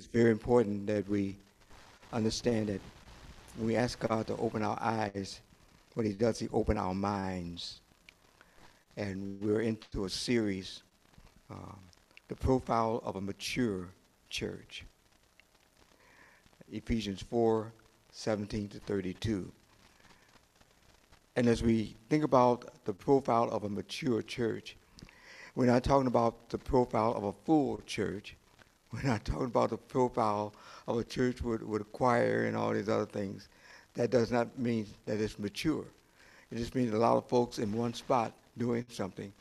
it's very important that we understand that when we ask God to open our eyes, what He does, He open our minds. And we're into a series, um, the profile of a mature church. Ephesians 4, 17 to 32. And as we think about the profile of a mature church, we're not talking about the profile of a full church. We're not talking about the profile of a church with, with a choir and all these other things. That does not mean that it's mature. It just means a lot of folks in one spot doing something.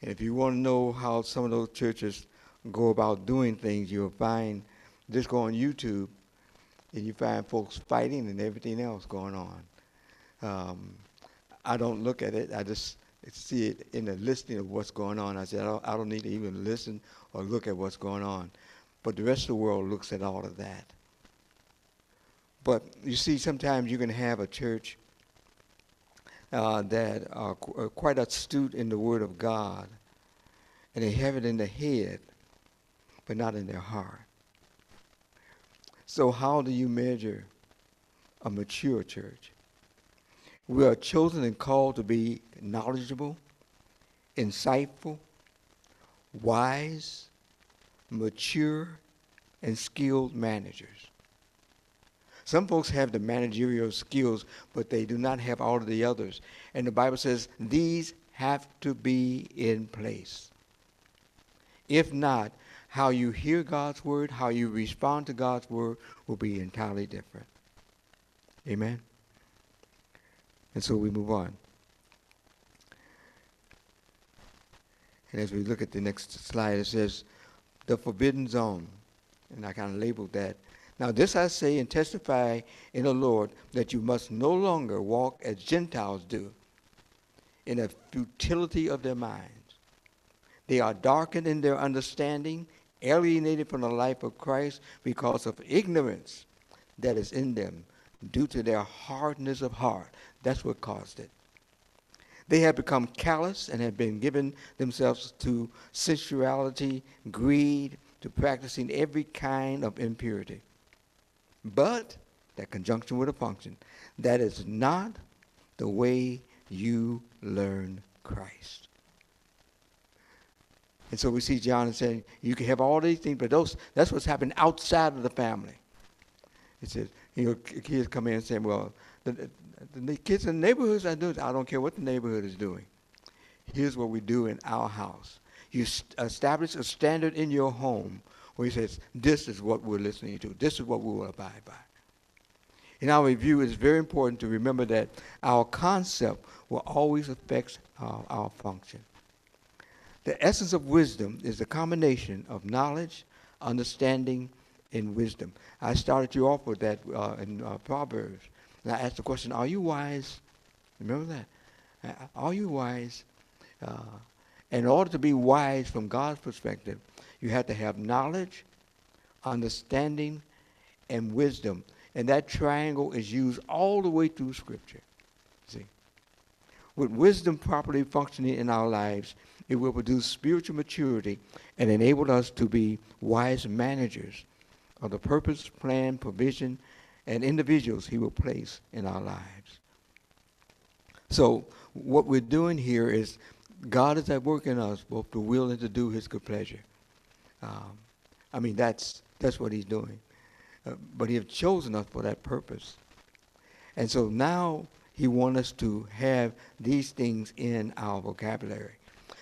And if you want to know how some of those churches go about doing things, you'll find, just go on YouTube, and you find folks fighting and everything else going on. Um, I don't look at it. I just see it in the listing of what's going on. I said, I don't, I don't need to even listen or look at what's going on. But the rest of the world looks at all of that. But you see, sometimes you can have a church uh, that are qu- uh, quite astute in the Word of God, and they have it in their head, but not in their heart. So, how do you measure a mature church? We are chosen and called to be knowledgeable, insightful, wise, mature, and skilled managers. Some folks have the managerial skills, but they do not have all of the others. And the Bible says these have to be in place. If not, how you hear God's word, how you respond to God's word will be entirely different. Amen. And so we move on. And as we look at the next slide, it says, the forbidden zone. And I kind of labeled that. Now, this I say and testify in the Lord that you must no longer walk as Gentiles do in the futility of their minds. They are darkened in their understanding, alienated from the life of Christ because of ignorance that is in them due to their hardness of heart. That's what caused it. They have become callous and have been given themselves to sensuality, greed, to practicing every kind of impurity. But, that conjunction with a function, that is not the way you learn Christ. And so we see John is saying, you can have all these things, but those, that's what's happening outside of the family. He says, you know, kids come in and say, well, the, the kids in the neighborhoods are doing, I don't care what the neighborhood is doing. Here's what we do in our house. You establish a standard in your home where he says, this is what we're listening to. This is what we will abide by. In our review, it's very important to remember that our concept will always affect our, our function. The essence of wisdom is the combination of knowledge, understanding, and wisdom. I started you off with that uh, in uh, Proverbs. And I asked the question, are you wise? Remember that? Are you wise? Uh, in order to be wise from God's perspective, you have to have knowledge, understanding, and wisdom. And that triangle is used all the way through Scripture. See? With wisdom properly functioning in our lives, it will produce spiritual maturity and enable us to be wise managers of the purpose, plan, provision, and individuals he will place in our lives. So what we're doing here is God is at work in us, both to will and to do his good pleasure. Um, I mean, that's, that's what he's doing. Uh, but he has chosen us for that purpose. And so now he wants us to have these things in our vocabulary.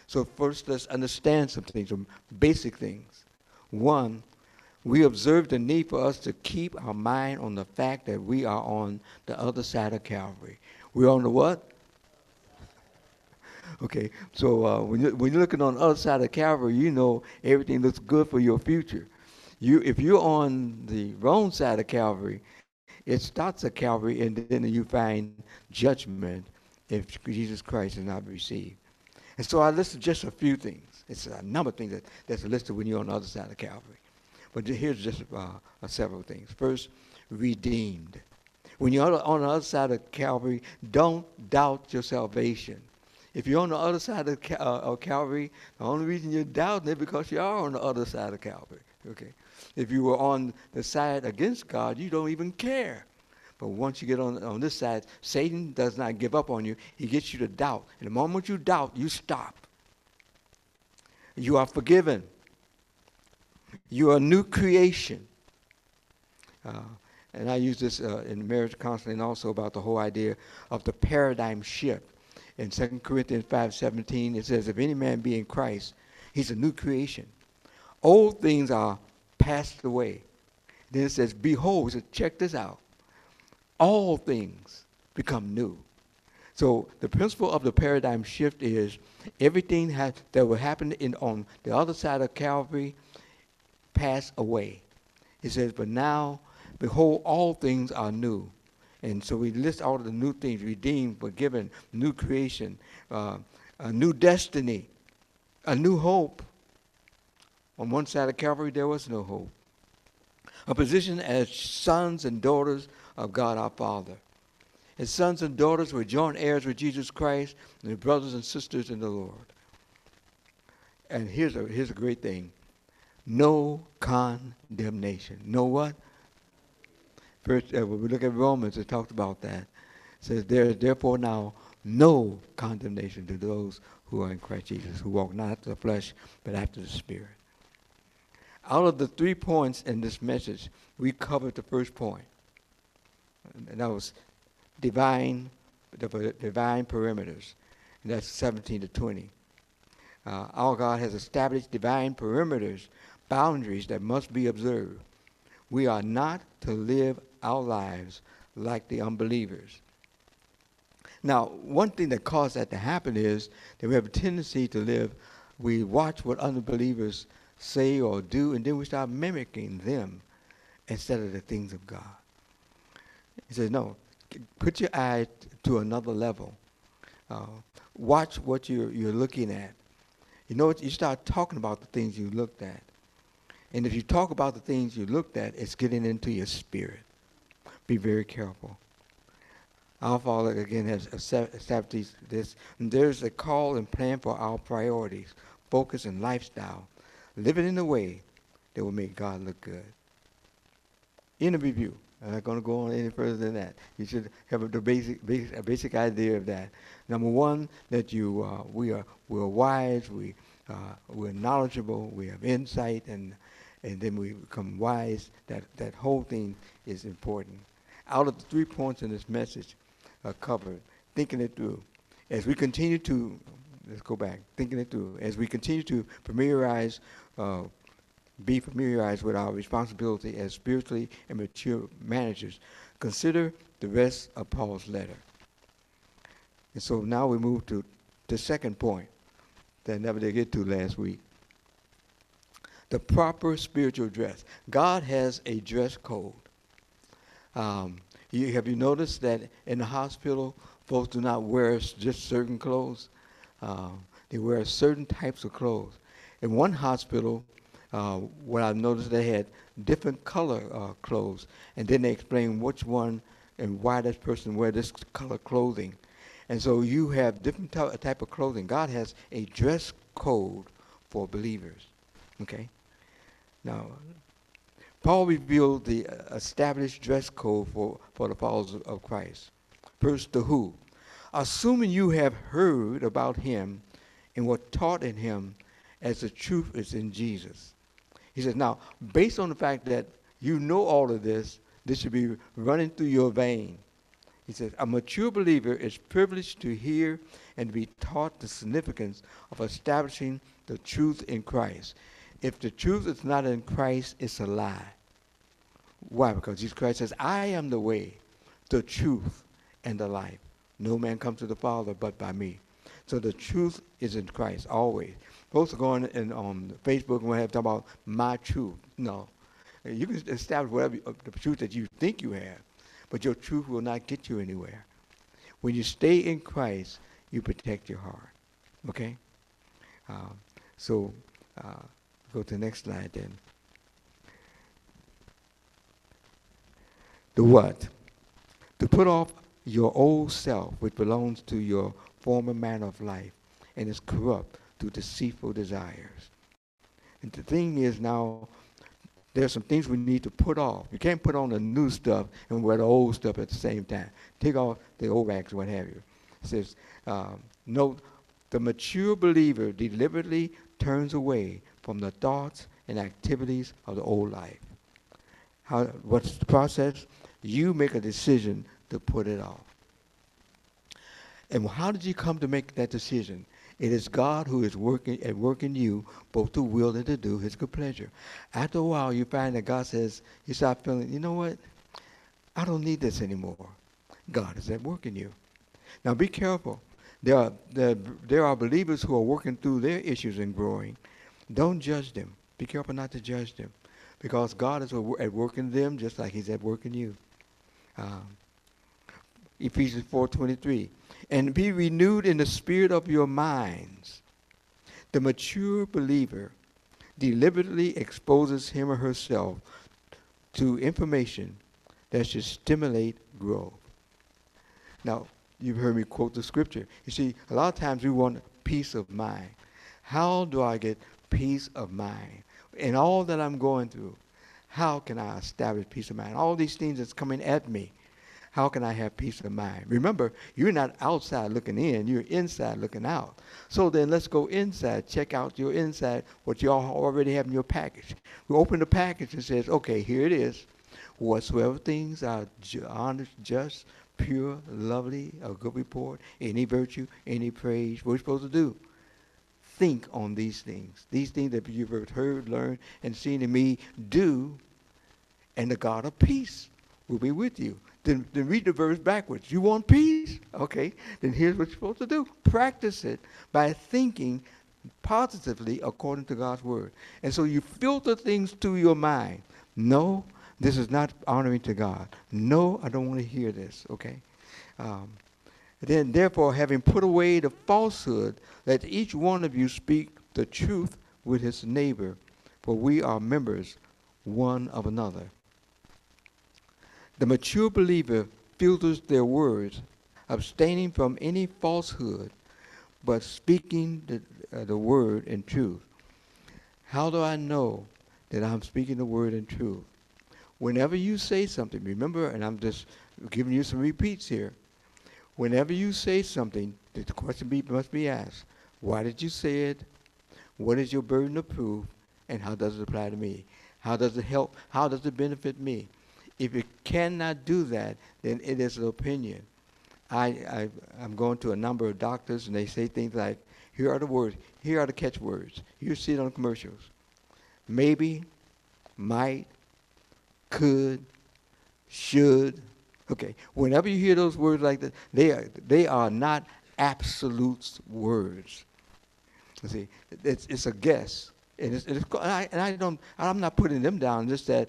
So first, let's understand some things, some basic things. One, we observe the need for us to keep our mind on the fact that we are on the other side of Calvary. We're on the what? Okay, so uh, when, you, when you're looking on the other side of Calvary, you know everything looks good for your future. You, if you're on the wrong side of Calvary, it starts at Calvary, and then you find judgment if Jesus Christ is not received. And so I listed just a few things. It's a number of things that, that's listed when you're on the other side of Calvary. But here's just uh, several things. First, redeemed. When you're on the other side of Calvary, don't doubt your salvation. If you're on the other side of, uh, of Calvary, the only reason you're doubting it because you are on the other side of Calvary. Okay. If you were on the side against God, you don't even care. But once you get on, on this side, Satan does not give up on you. He gets you to doubt. And the moment you doubt, you stop. You are forgiven. You are a new creation. Uh, and I use this uh, in marriage counseling and also about the whole idea of the paradigm shift. In 2 Corinthians 5.17, it says, if any man be in Christ, he's a new creation. Old things are passed away. Then it says, behold, so check this out. All things become new. So the principle of the paradigm shift is everything has, that will happen in, on the other side of Calvary pass away. It says, but now, behold, all things are new. And so we list all the new things, redeemed, forgiven, new creation, uh, a new destiny, a new hope. On one side of Calvary, there was no hope. A position as sons and daughters of God our Father. His sons and daughters were joint heirs with Jesus Christ and brothers and sisters in the Lord. And here's a, here's a great thing. No condemnation. No what? First, uh, when we look at Romans, it talks about that. It says, There is therefore now no condemnation to those who are in Christ Jesus, who walk not after the flesh, but after the Spirit. Out of the three points in this message, we covered the first point. And that was divine, the divine perimeters. And that's 17 to 20. Uh, our God has established divine perimeters, boundaries that must be observed. We are not to live our lives like the unbelievers. Now, one thing that caused that to happen is that we have a tendency to live, we watch what unbelievers say or do, and then we start mimicking them instead of the things of God. He says, no, put your eye to another level. Uh, watch what you're, you're looking at. You know? You start talking about the things you looked at. And if you talk about the things you looked at, it's getting into your spirit. Be very careful. Our Father, again, has established this. And there's a call and plan for our priorities, focus, and lifestyle. Live it in a way that will make God look good. In a review. I'm not going to go on any further than that. You should have a, the basic, basic, a basic idea of that. Number one, that you uh, we are we're wise, we uh, we're knowledgeable, we have insight, and and then we become wise. That that whole thing is important. Out of the three points in this message, uh, covered, thinking it through. As we continue to let's go back, thinking it through. As we continue to familiarize uh, be familiarized with our responsibility as spiritually and mature managers. Consider the rest of Paul's letter. And so now we move to the second point that I never did get to last week. The proper spiritual dress. God has a dress code. Um, you, have you noticed that in the hospital, folks do not wear just certain clothes? Uh, they wear certain types of clothes. In one hospital, uh, what I noticed they had different color uh, clothes, and then they explain which one and why this person wear this color clothing. And so you have different type of clothing. God has a dress code for believers. Okay? Now, Paul revealed the uh, established dress code for, for the followers of Christ. First, the who. Assuming you have heard about him and were taught in him as the truth is in Jesus. He says, now, based on the fact that you know all of this, this should be running through your vein. He says, a mature believer is privileged to hear and be taught the significance of establishing the truth in Christ. If the truth is not in Christ, it's a lie. Why? Because Jesus Christ says, I am the way, the truth, and the life. No man comes to the Father but by me. So the truth is in Christ always. Folks are going and on um, Facebook and we have to talk about my truth. No, you can establish whatever uh, the truth that you think you have, but your truth will not get you anywhere. When you stay in Christ, you protect your heart. Okay. Um, so uh, go to the next slide then. The what? To put off your old self, which belongs to your former manner of life and is corrupt through deceitful desires. And the thing is now, there's some things we need to put off. You can't put on the new stuff and wear the old stuff at the same time. Take off the old rags, what have you. It says, um, note, the mature believer deliberately turns away from the thoughts and activities of the old life. How, what's the process? You make a decision to put it off. And how did you come to make that decision? It is God who is working at work in you, both to will and to do his good pleasure. After a while, you find that God says, you start feeling, you know what? I don't need this anymore. God is at work in you. Now be careful. There are, there, there are believers who are working through their issues and growing. Don't judge them. Be careful not to judge them. Because God is at work in them just like he's at work in you. Um, Ephesians 4.23 and be renewed in the spirit of your minds. The mature believer deliberately exposes him or herself to information that should stimulate growth. Now, you've heard me quote the scripture. You see, a lot of times we want peace of mind. How do I get peace of mind? In all that I'm going through, how can I establish peace of mind? All these things that's coming at me. How can I have peace of mind? Remember, you're not outside looking in, you're inside looking out. So then let's go inside, check out your inside, what you already have in your package. We open the package and says, okay, here it is. Whatsoever things are honest, just, pure, lovely, a good report, any virtue, any praise, what are we supposed to do? Think on these things. These things that you've heard, learned, and seen in me, do, and the God of peace will be with you. Then, then read the verse backwards. You want peace? Okay, then here's what you're supposed to do. Practice it by thinking positively according to God's word. And so you filter things to your mind. No, this is not honoring to God. No, I don't want to hear this, okay? Um, then, therefore, having put away the falsehood, let each one of you speak the truth with his neighbor, for we are members one of another. The mature believer filters their words, abstaining from any falsehood, but speaking the, uh, the word in truth. How do I know that I'm speaking the word in truth? Whenever you say something, remember, and I'm just giving you some repeats here. Whenever you say something, the question be, must be asked why did you say it? What is your burden of proof? And how does it apply to me? How does it help? How does it benefit me? If you cannot do that, then it is an opinion. I, I, I'm going to a number of doctors, and they say things like, here are the words, here are the catchwords. You see it on commercials. Maybe, might, could, should. Okay, whenever you hear those words like that, they are, they are not absolute words. You see, it's, it's a guess. And, it's, it's, and, I, and I don't, I'm not putting them down, just that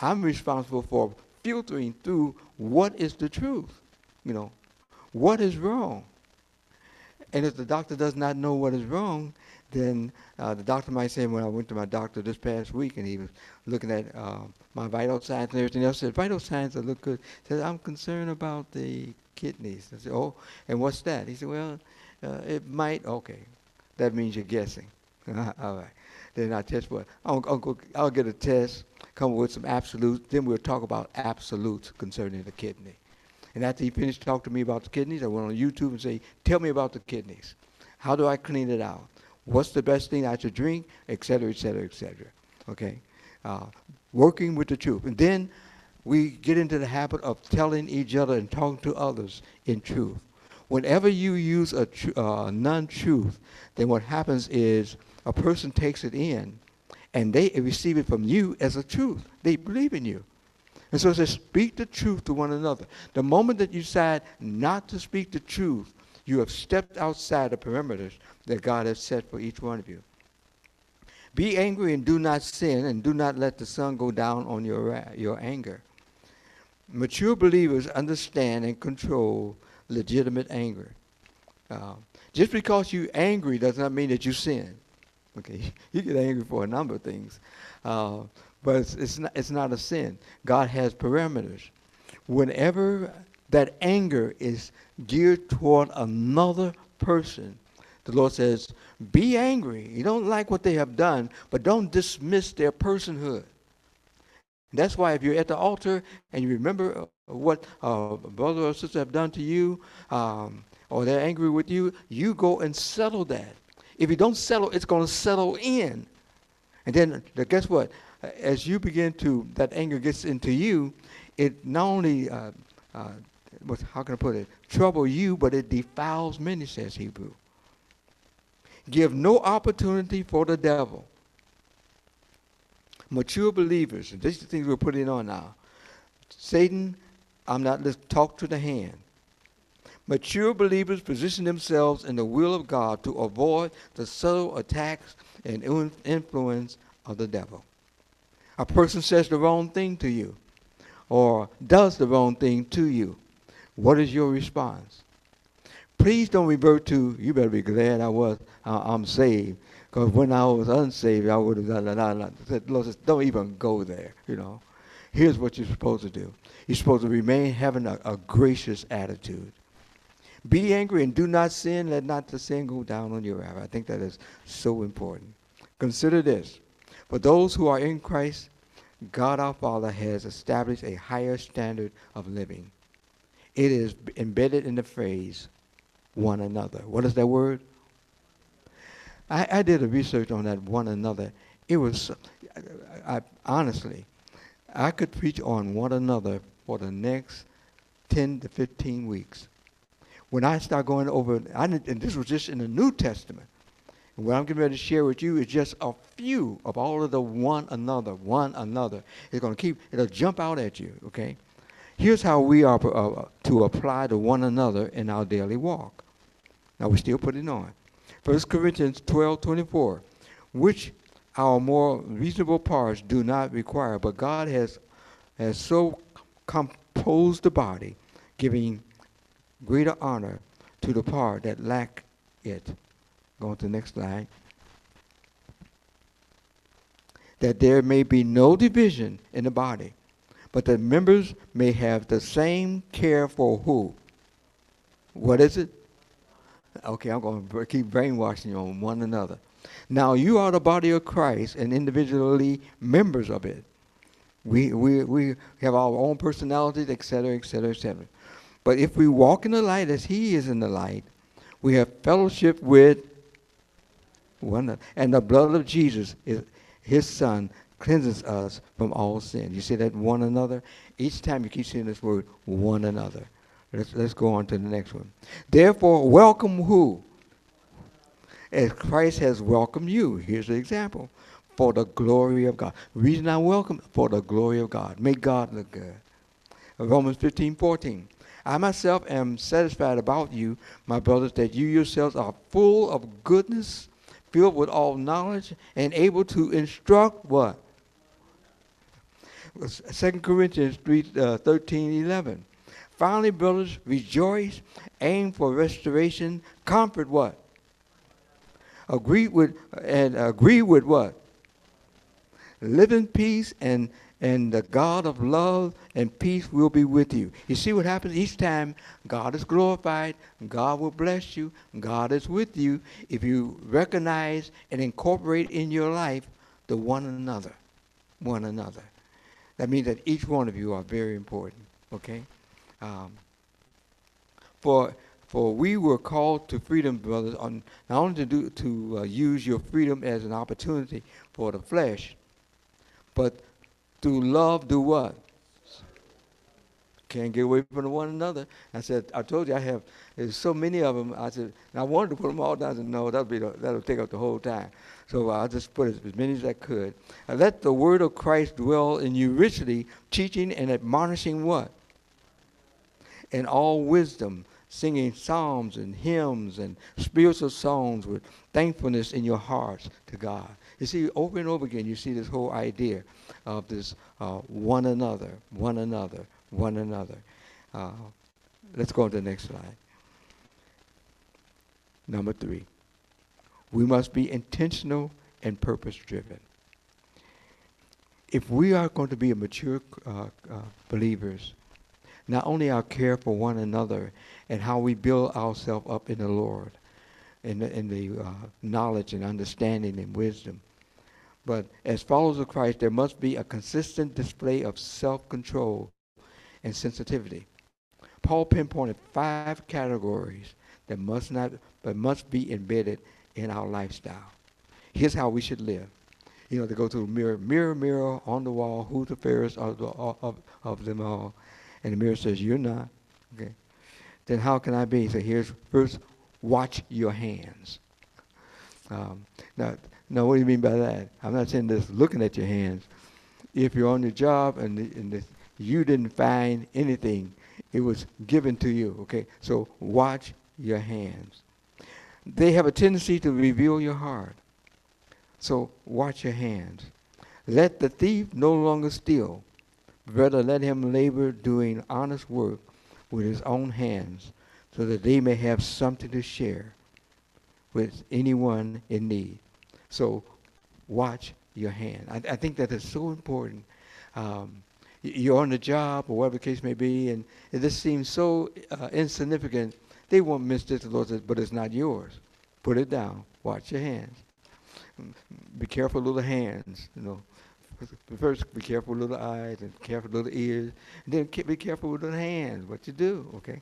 I'm responsible for filtering through what is the truth. You know, what is wrong. And if the doctor does not know what is wrong, then uh, the doctor might say, when I went to my doctor this past week and he was looking at uh, my vital signs and everything else, said, vital signs that look good. Said, I'm concerned about the kidneys. I said, oh, and what's that? He said, well, uh, it might, okay. That means you're guessing. All right. Then I test it. I'll, I'll, go, I'll get a test come with some absolutes. Then we'll talk about absolutes concerning the kidney. And after he finished talking to me about the kidneys, I went on YouTube and say, tell me about the kidneys. How do I clean it out? What's the best thing I should drink, et cetera, et cetera, et cetera. Okay? Uh, working with the truth. And then we get into the habit of telling each other and talking to others in truth. Whenever you use a uh, non-truth, then what happens is a person takes it in and they receive it from you as a truth. They believe in you. And so it says, speak the truth to one another. The moment that you decide not to speak the truth, you have stepped outside the perimeters that God has set for each one of you. Be angry and do not sin, and do not let the sun go down on your, your anger. Mature believers understand and control legitimate anger. Uh, just because you're angry does not mean that you sin. Okay, you get angry for a number of things, uh, but it's, it's, not, it's not a sin. God has parameters. Whenever that anger is geared toward another person, the Lord says, be angry. You don't like what they have done, but don't dismiss their personhood. That's why if you're at the altar and you remember uh, what uh, brother or sister have done to you, um, or they're angry with you, you go and settle that. If you don't settle, it's going to settle in. And then guess what? As you begin to, that anger gets into you, it not only, uh, uh, what, how can I put it, trouble you, but it defiles many, says Hebrew. Give no opportunity for the devil. Mature believers, and these are the things we're putting on now. Satan, I'm not, let's talk to the hand. Mature believers position themselves in the will of God to avoid the subtle attacks and influence of the devil. A person says the wrong thing to you or does the wrong thing to you. What is your response? Please don't revert to, you better be glad I was, uh, I'm saved. Because when I was unsaved, I would have done that. said, Lord, don't even go there, you know. Here's what you're supposed to do. You're supposed to remain having a, a gracious attitude. Be angry and do not sin. Let not the sin go down on your wrath. I think that is so important. Consider this. For those who are in Christ, God our Father has established a higher standard of living. It is embedded in the phrase, one another. What is that word? I, I did a research on that one another. It was, I, I, honestly, I could preach on one another for the next 10 to 15 weeks when I start going over, I, and this was just in the New Testament. And what I'm getting ready to share with you is just a few of all of the one another, one another. It's going to keep, it'll jump out at you, okay? Here's how we are uh, to apply to one another in our daily walk. Now, we still put it on. 1 Corinthians 12 24, which our more reasonable parts do not require, but God has, has so composed the body, giving greater honor to the part that lack it. Go on to the next slide. That there may be no division in the body, but the members may have the same care for who? What is it? Okay, I'm going to keep brainwashing you on one another. Now, you are the body of Christ and individually members of it. We, we, we have our own personalities, etc., etc., etc. But if we walk in the light as he is in the light, we have fellowship with one another. And the blood of Jesus, is, his son, cleanses us from all sin. You see that one another? Each time you keep seeing this word, one another. Let's, let's go on to the next one. Therefore, welcome who? As Christ has welcomed you. Here's the example. For the glory of God. Reason I welcome, for the glory of God. Make God look good. Romans 15, 14. I myself am satisfied about you, my brothers, that you yourselves are full of goodness, filled with all knowledge, and able to instruct what? 2 Corinthians 3, uh, 13, 11. Finally, brothers, rejoice, aim for restoration, comfort what? Agree with and agree with what? Live in peace and and the God of love and peace will be with you. You see what happens each time God is glorified, God will bless you, God is with you if you recognize and incorporate in your life the one another, one another. That means that each one of you are very important, okay? Um, for for we were called to freedom, brothers, on not only to do to uh, use your freedom as an opportunity for the flesh, but through love, do what? Can't get away from one another. I said, I told you I have, there's so many of them. I said, I wanted to put them all down. I said, no, that'll, be the, that'll take up the whole time. So I just put as, as many as I could. Let the word of Christ dwell in you richly, teaching and admonishing what? In all wisdom, singing psalms and hymns and spiritual songs with thankfulness in your hearts to God. You see, over and over again, you see this whole idea of this uh, one another, one another, one another. Uh, let's go on to the next slide. Number three, we must be intentional and purpose driven. If we are going to be mature uh, uh, believers, not only our care for one another and how we build ourselves up in the Lord, in the, in the uh, knowledge and understanding and wisdom, But as followers of Christ, there must be a consistent display of self-control and sensitivity. Paul pinpointed five categories that must not, but must be embedded in our lifestyle. Here's how we should live. You know, to go to the mirror, mirror, mirror on the wall, who's the fairest of, the, of, of them all? And the mirror says, you're not. Okay. Then how can I be? So here's first, watch your hands. Um, now, now, what do you mean by that? I'm not saying this looking at your hands. If you're on your job and, the, and the, you didn't find anything, it was given to you. Okay, so watch your hands. They have a tendency to reveal your heart. So watch your hands. Let the thief no longer steal. Rather, let him labor doing honest work with his own hands so that they may have something to share with anyone in need. So watch your hand. I, I think that is so important. Um, you're on the job or whatever the case may be, and this seems so uh, insignificant. They won't miss this, the Lord says, but it's not yours. Put it down. Watch your hands. Be careful little hands, you know. First, be careful with little eyes and careful little ears, and then be careful with the hands, what you do, okay?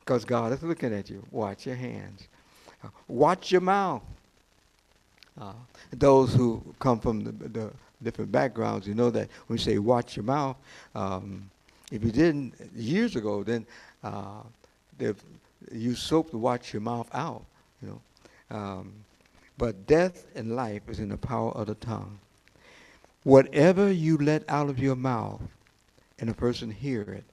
Because uh, God is looking at you. Watch your hands. Uh, watch your mouth. Uh, those who come from the, the, different backgrounds, you know that when you say watch your mouth, um, if you didn't years ago, then uh, use soap to wash your mouth out, you know. Um, but death and life is in the power of the tongue. Whatever you let out of your mouth and a person hear it,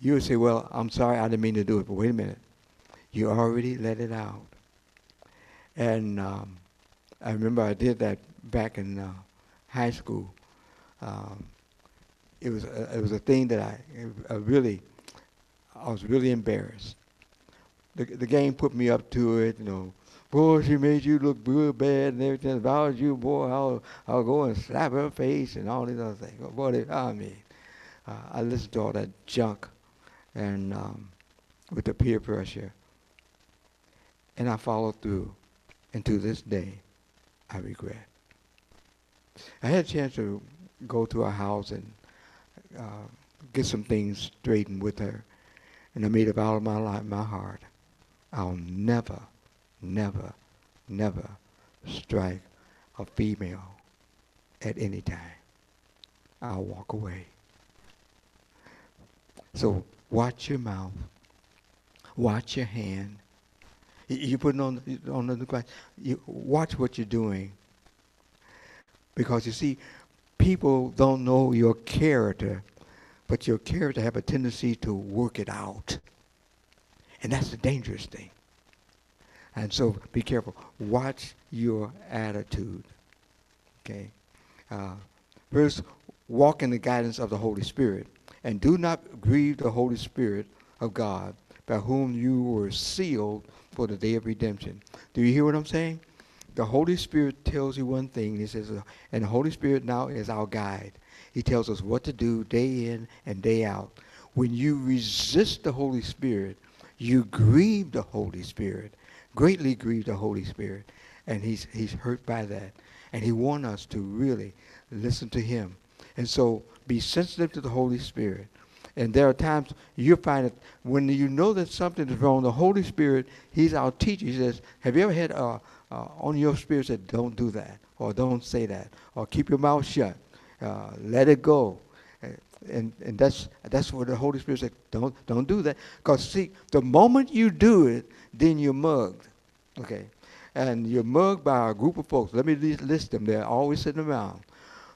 you would say, well, I'm sorry, I didn't mean to do it, but wait a minute. You already let it out. And um, I remember I did that back in uh, high school. Um, it was a, it was a thing that I, I really I was really embarrassed. The the game put me up to it, you know. Boy, she made you look real bad and everything. If I was you, boy, I'll I'll go and slap her face and all these other things. Boy, they, I mean, uh, I listened to all that junk, and um, with the peer pressure, and I followed through, and to this day, I regret. I had a chance to go to her house and uh, get some things straightened with her. And I made a vow of my life, my heart. I'll never, never, never strike a female at any time. I'll walk away. So watch your mouth. Watch your hand. You put it on, on the glass. You watch what you're doing. Because you see, people don't know your character, but your character have a tendency to work it out. And that's the dangerous thing. And so be careful. Watch your attitude. Okay. Uh, first, walk in the guidance of the Holy Spirit. And do not grieve the Holy Spirit of God, by whom you were sealed for the day of redemption. Do you hear what I'm saying? The Holy Spirit tells you one thing. He says, uh, and the Holy Spirit now is our guide. He tells us what to do day in and day out. When you resist the Holy Spirit, you grieve the Holy Spirit, greatly grieve the Holy Spirit. And he's, he's hurt by that. And he wants us to really listen to him. And so be sensitive to the Holy Spirit. And there are times you find that when you know that something is wrong, the Holy Spirit, He's our teacher. He says, Have you ever had uh, uh, on your spirit said, Don't do that, or don't say that, or keep your mouth shut, uh, let it go? And, and that's, that's what the Holy Spirit said, Don't, don't do that. Because, see, the moment you do it, then you're mugged. Okay? And you're mugged by a group of folks. Let me list them. They're always sitting around.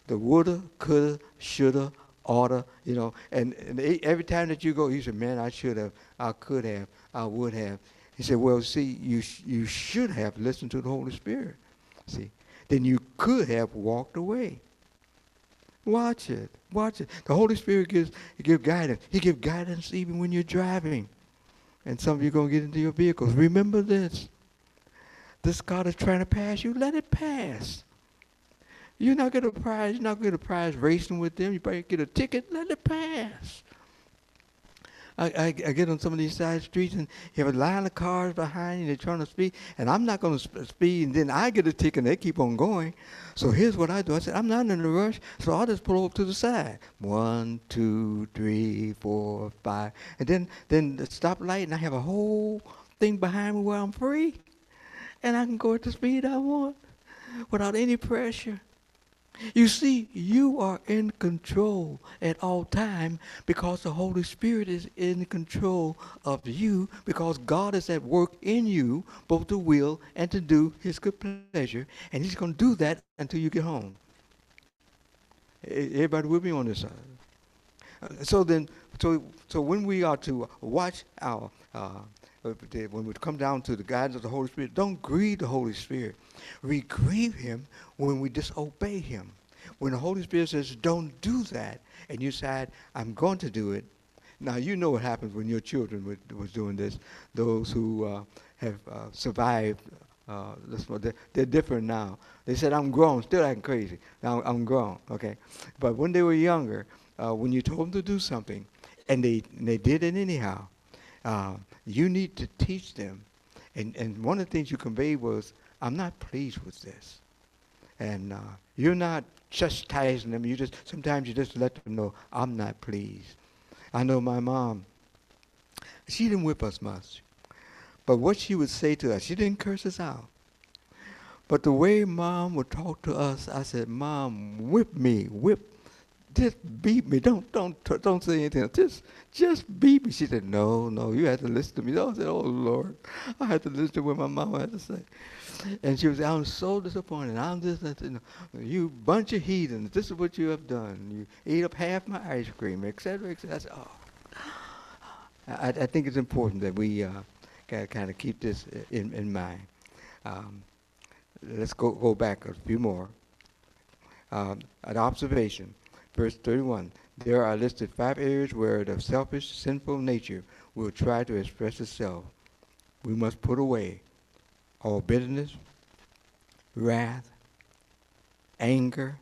The woulda, coulda, shoulda, oughta, you know. And, and every time that you go, you say, man, I should have, I could have, I would have. He said, well, see, you, sh- you should have listened to the Holy Spirit. See, then you could have walked away. Watch it. Watch it. The Holy Spirit gives, he gives guidance. He gives guidance even when you're driving. And some of you are going to get into your vehicles. Remember this. This God is trying to pass you. Let it pass. You're not going to prize. You're not get a prize racing with them. You probably get a ticket. Let it pass. I, I, I get on some of these side streets and you have a line of cars behind you, they're trying to speed, and I'm not going to sp- speed, and then I get a ticket and they keep on going. So here's what I do. I said, I'm not in a rush, so I'll just pull over to the side. One, two, three, four, five. And then, then the stoplight, and I have a whole thing behind me where I'm free, and I can go at the speed I want without any pressure. You see, you are in control at all time because the Holy Spirit is in control of you because God is at work in you both to will and to do his good pleasure and he's going to do that until you get home. Everybody with me on this side? Uh, so then, so, so when we are to watch our uh, when we come down to the guidance of the Holy Spirit, don't grieve the Holy Spirit. We grieve him when we disobey him. When the Holy Spirit says, don't do that, and you decide, I'm going to do it. Now, you know what happens when your children were, was doing this. Those who uh, have uh, survived, uh, they're, they're, different now. They said, I'm grown, still acting crazy. Now I'm grown, okay? But when they were younger, uh, when you told them to do something, and they, and they did it anyhow, uh, you need to teach them. And, and one of the things you conveyed was, I'm not pleased with this. And uh, you're not chastising them. You just sometimes you just let them know, I'm not pleased. I know my mom, she didn't whip us much. But what she would say to us, she didn't curse us out. But the way mom would talk to us, I said, Mom, whip me, whip just beat me. Don't don't don't say anything. Just just beat me. She said, No, no, you have to listen to me. I said, Oh Lord, I had to listen to what my mama had to say. And she was, I'm so disappointed. I'm just, you, bunch of heathens. This is what you have done. You eat up half my ice cream, etc., etc. I said, oh. I, I think it's important that we uh, kind of keep this in, in mind. Um, let's go, go back a few more. Um, an observation verse 31. There are listed five areas where the selfish, sinful nature will try to express itself. We must put away all bitterness, wrath, anger,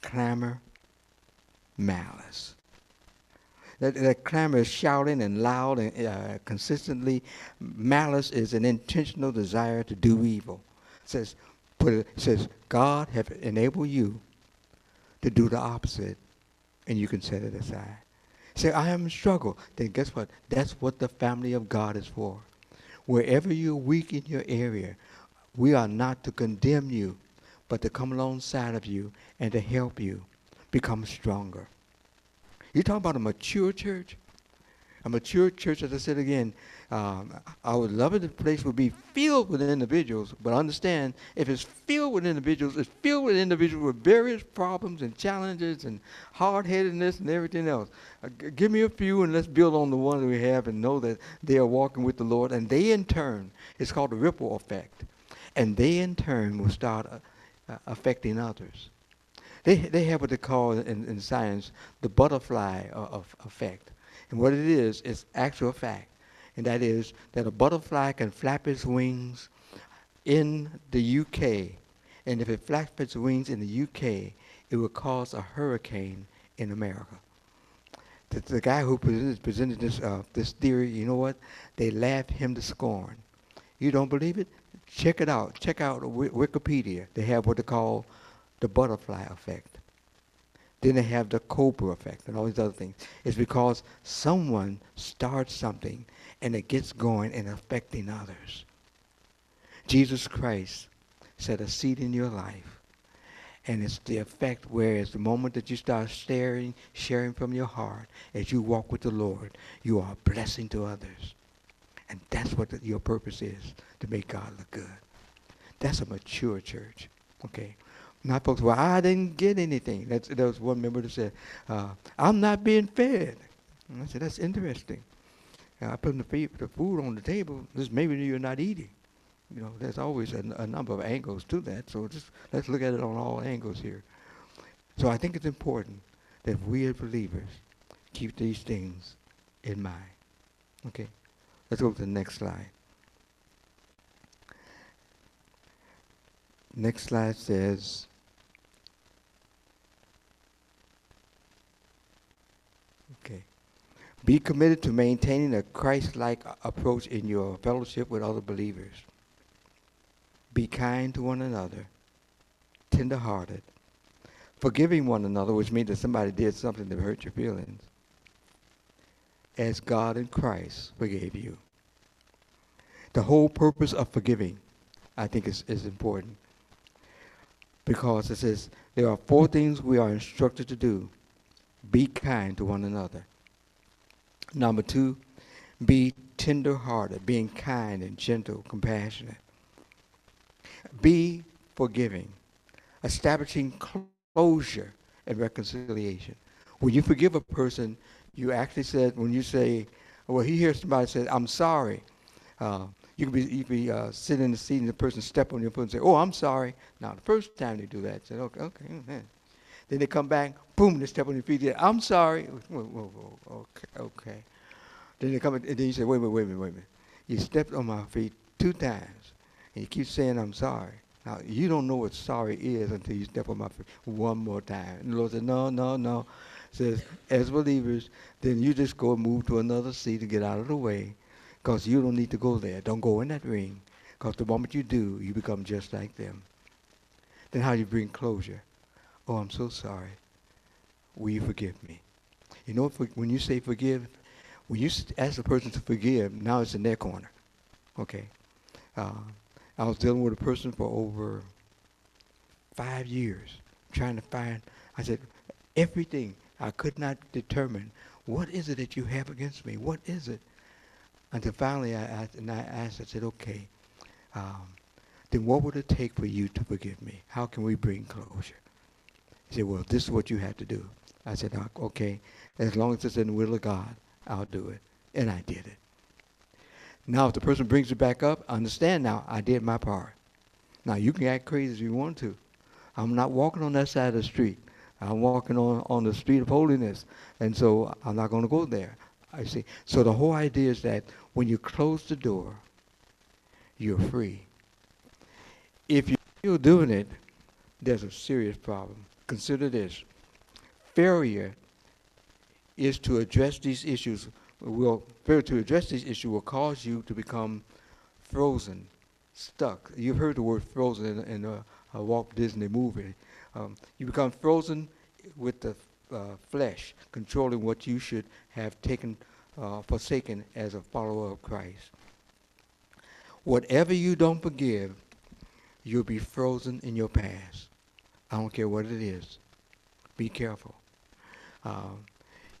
clamor, malice. That, that clamor is shouting and loud and uh, consistently. Malice is an intentional desire to do evil. It says, put it, it says, God have enabled you to do the opposite, and you can set it aside. Say, I am in struggle. Then guess what? That's what the family of God is for. Wherever you're weak in your area, we are not to condemn you, but to come alongside of you and to help you become stronger. You talk about a mature church? A mature church, as I said again, um, I would love it if the place would be filled with individuals, but understand if it's filled with individuals, it's filled with individuals with various problems and challenges and hard headedness and everything else. Uh, g- give me a few and let's build on the ones we have and know that they are walking with the Lord. And they, in turn, it's called the ripple effect. And they, in turn, will start uh, uh, affecting others. They, they have what they call in, in science the butterfly uh, of effect. And what it is, is actual fact and that is that a butterfly can flap its wings in the UK, and if it flaps its wings in the UK, it will cause a hurricane in America. The, the guy who presented, presented this, uh, this theory, you know what? They laughed him to scorn. You don't believe it? Check it out. Check out Wikipedia. They have what they call the butterfly effect. Then they have the cobra effect and all these other things. It's because someone starts something and it gets going and affecting others. Jesus Christ set a seed in your life. And it's the effect where it's the moment that you start sharing, sharing from your heart as you walk with the Lord, you are a blessing to others. And that's what the, your purpose is, to make God look good. That's a mature church. Okay. Not folks, well, I didn't get anything. That's, there was one member that said, uh, I'm not being fed. And I said, that's interesting. I put the, food on the table, just maybe you're not eating. You know, there's always a, a number of angles to that. So just let's look at it on all angles here. So I think it's important that we as believers keep these things in mind. Okay, let's go to the next slide. Next slide says, okay, Be committed to maintaining a Christ like approach in your fellowship with other believers. Be kind to one another, tender hearted, forgiving one another, which means that somebody did something that hurt your feelings, as God in Christ forgave you. The whole purpose of forgiving, I think, is, is important. Because it says there are four things we are instructed to do be kind to one another. Number two, be tender hearted, being kind and gentle, compassionate. Be forgiving, establishing closure and reconciliation. When you forgive a person, you actually said, when you say, well, he hears somebody say, I'm sorry. Uh, you can be, you can be uh, sitting in the seat and the person step on your foot and say, oh, I'm sorry. Now, the first time they do that, said, okay, okay. Then they come back, boom, they step on your feet. Say, I'm sorry. Whoa, whoa, whoa, okay, okay. Then they come, and then you say, wait a minute, wait a minute, wait a minute. You stepped on my feet two times, and you keep saying, I'm sorry. Now, you don't know what sorry is until you step on my feet one more time. And the Lord said, no, no, no. Says, as believers, then you just go and move to another seat and get out of the way because you don't need to go there. Don't go in that ring because the moment you do, you become just like them. Then how do you bring closure? Oh, I'm so sorry. Will you forgive me? You know, when you say forgive, when you ask the person to forgive, now it's in their corner. Okay. Uh, I was dealing with a person for over five years, trying to find, I said, everything. I could not determine what is it that you have against me? What is it? Until finally I asked, and I asked, I said, okay, um, then what would it take for you to forgive me? How can we bring closure? He said, well, this is what you have to do. I said, okay, as long as it's in the will of God, I'll do it. And I did it. Now, if the person brings it back up, understand now, I did my part. Now, you can act crazy if you want to. I'm not walking on that side of the street. I'm walking on, on the street of holiness. And so I'm not going to go there. I see. So the whole idea is that when you close the door, you're free. If you're still doing it, there's a serious problem. Consider this. Failure is to address these issues will fail to address this issue will cause you to become frozen, stuck. You've heard the word frozen in, in a, a Walt Disney movie. Um, you become frozen with the uh, flesh, controlling what you should have taken, uh, forsaken as a follower of Christ. Whatever you don't forgive, you'll be frozen in your past. I don't care what it is. Be careful. Um,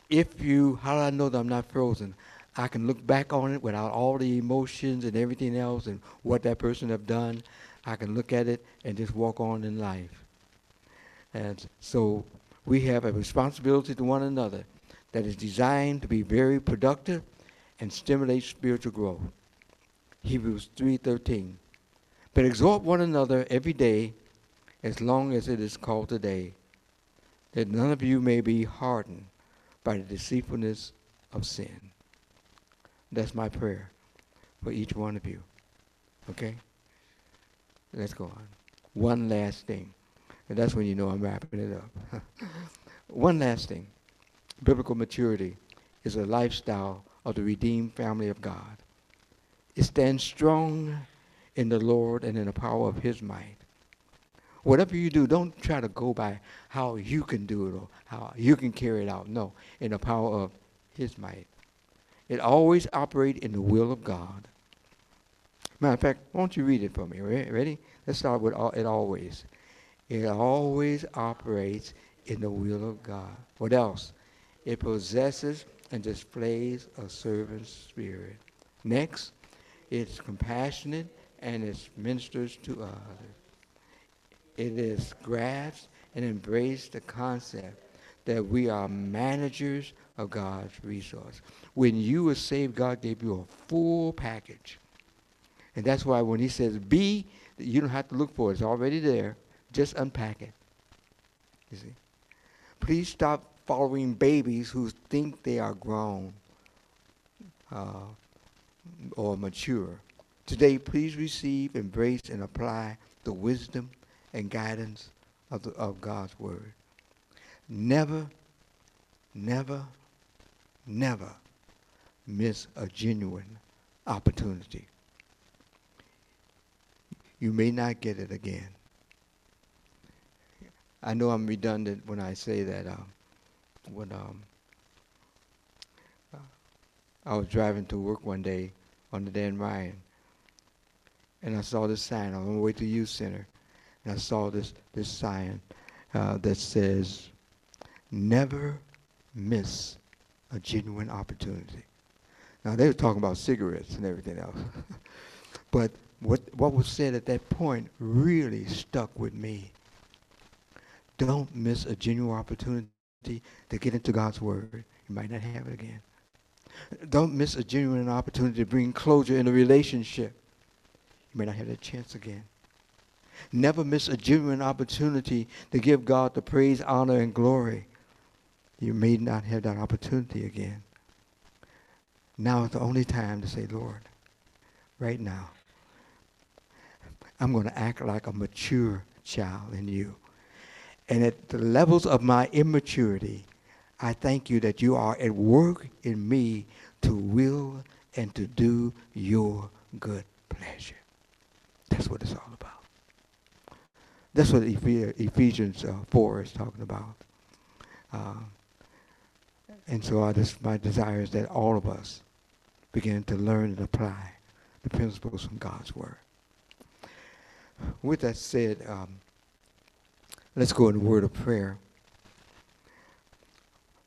if you, how do I know that I'm not frozen? I can look back on it without all the emotions and everything else and what that person have done. I can look at it and just walk on in life. And so we have a responsibility to one another that is designed to be very productive and stimulate spiritual growth. Hebrews 3:13. But exhort one another every day as long as it is called today, that none of you may be hardened by the deceitfulness of sin. That's my prayer for each one of you. Okay? Let's go on. One last thing. And that's when you know I'm wrapping it up. one last thing. Biblical maturity is a lifestyle of the redeemed family of God. It stands strong in the Lord and in the power of his might. Whatever you do, don't try to go by how you can do it or how you can carry it out. No, in the power of His might. It always operates in the will of God. Matter of fact, won't you read it for me? Ready? Let's start with all, it always. It always operates in the will of God. What else? It possesses and displays a servant spirit. Next, it's compassionate and it ministers to others it is grasped and embraced the concept that we are managers of God's resource. When you were saved, God gave you a full package. And that's why when he says be, you don't have to look for it. It's already there. Just unpack it. You see? Please stop following babies who think they are grown uh, or mature. Today, please receive, embrace, and apply the wisdom and guidance of, the, of God's word. Never, never, never miss a genuine opportunity. You may not get it again. I know I'm redundant when I say that. Um, when um, uh, I was driving to work one day on the Dan Ryan, and I saw this sign. On the way to youth center, and I saw this this sign uh, that says, "Never miss a genuine opportunity." Now they were talking about cigarettes and everything else, but what what was said at that point really stuck with me. Don't miss a genuine opportunity to get into God's Word. You might not have it again. Don't miss a genuine opportunity to bring closure in a relationship. You may not have that chance again. Never miss a genuine opportunity to give God the praise, honor, and glory. You may not have that opportunity again. Now is the only time to say, Lord, right now, I'm going to act like a mature child in you. And at the levels of my immaturity, I thank you that you are at work in me to will and to do your good pleasure. That's what it's all about. That's what Ephesians uh, 4 is talking about. Uh, and so I just, my desire is that all of us begin to learn and apply the principles from God's Word. With that said, um, Let's go in a word of prayer.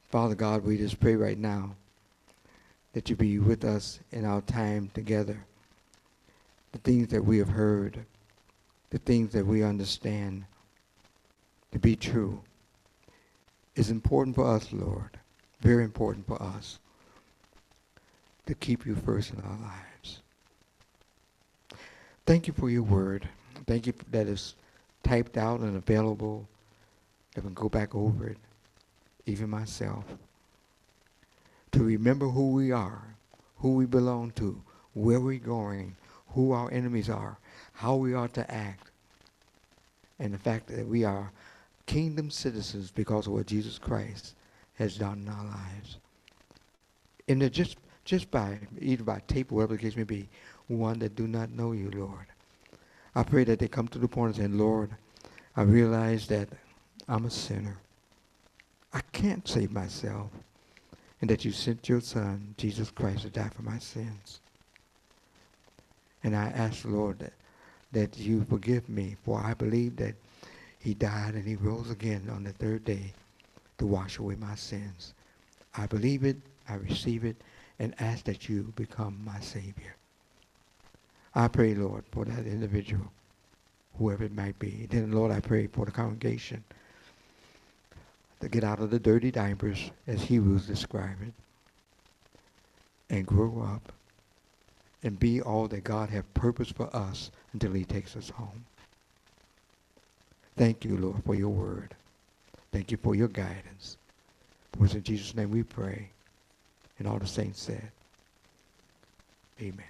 Father God, we just pray right now that you be with us in our time together. The things that we have heard, the things that we understand to be true is important for us, Lord. Very important for us to keep you first in our lives. Thank you for your word. Thank you that it's typed out and available that can go back over it, even myself, to remember who we are, who we belong to, where we're going, who our enemies are, how we are to act, and the fact that we are kingdom citizens because of what Jesus Christ has done in our lives. And just just by either by tape or whatever the case may be, one that do not know you, Lord. I pray that they come to the point and say, Lord, I realize that I'm a sinner. I can't save myself. And that you sent your son, Jesus Christ, to die for my sins. And I ask, Lord, that, that you forgive me, for I believe that he died and he rose again on the third day to wash away my sins. I believe it, I receive it, and ask that you become my Savior. I pray, Lord, for that individual, whoever it might be. Then, Lord, I pray for the congregation to get out of the dirty diapers, as Hebrews describe it, and grow up and be all that God has purposed for us until he takes us home. Thank you, Lord, for your word. Thank you for your guidance. For it's in Jesus' name we pray. And all the saints said, Amen.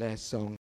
last song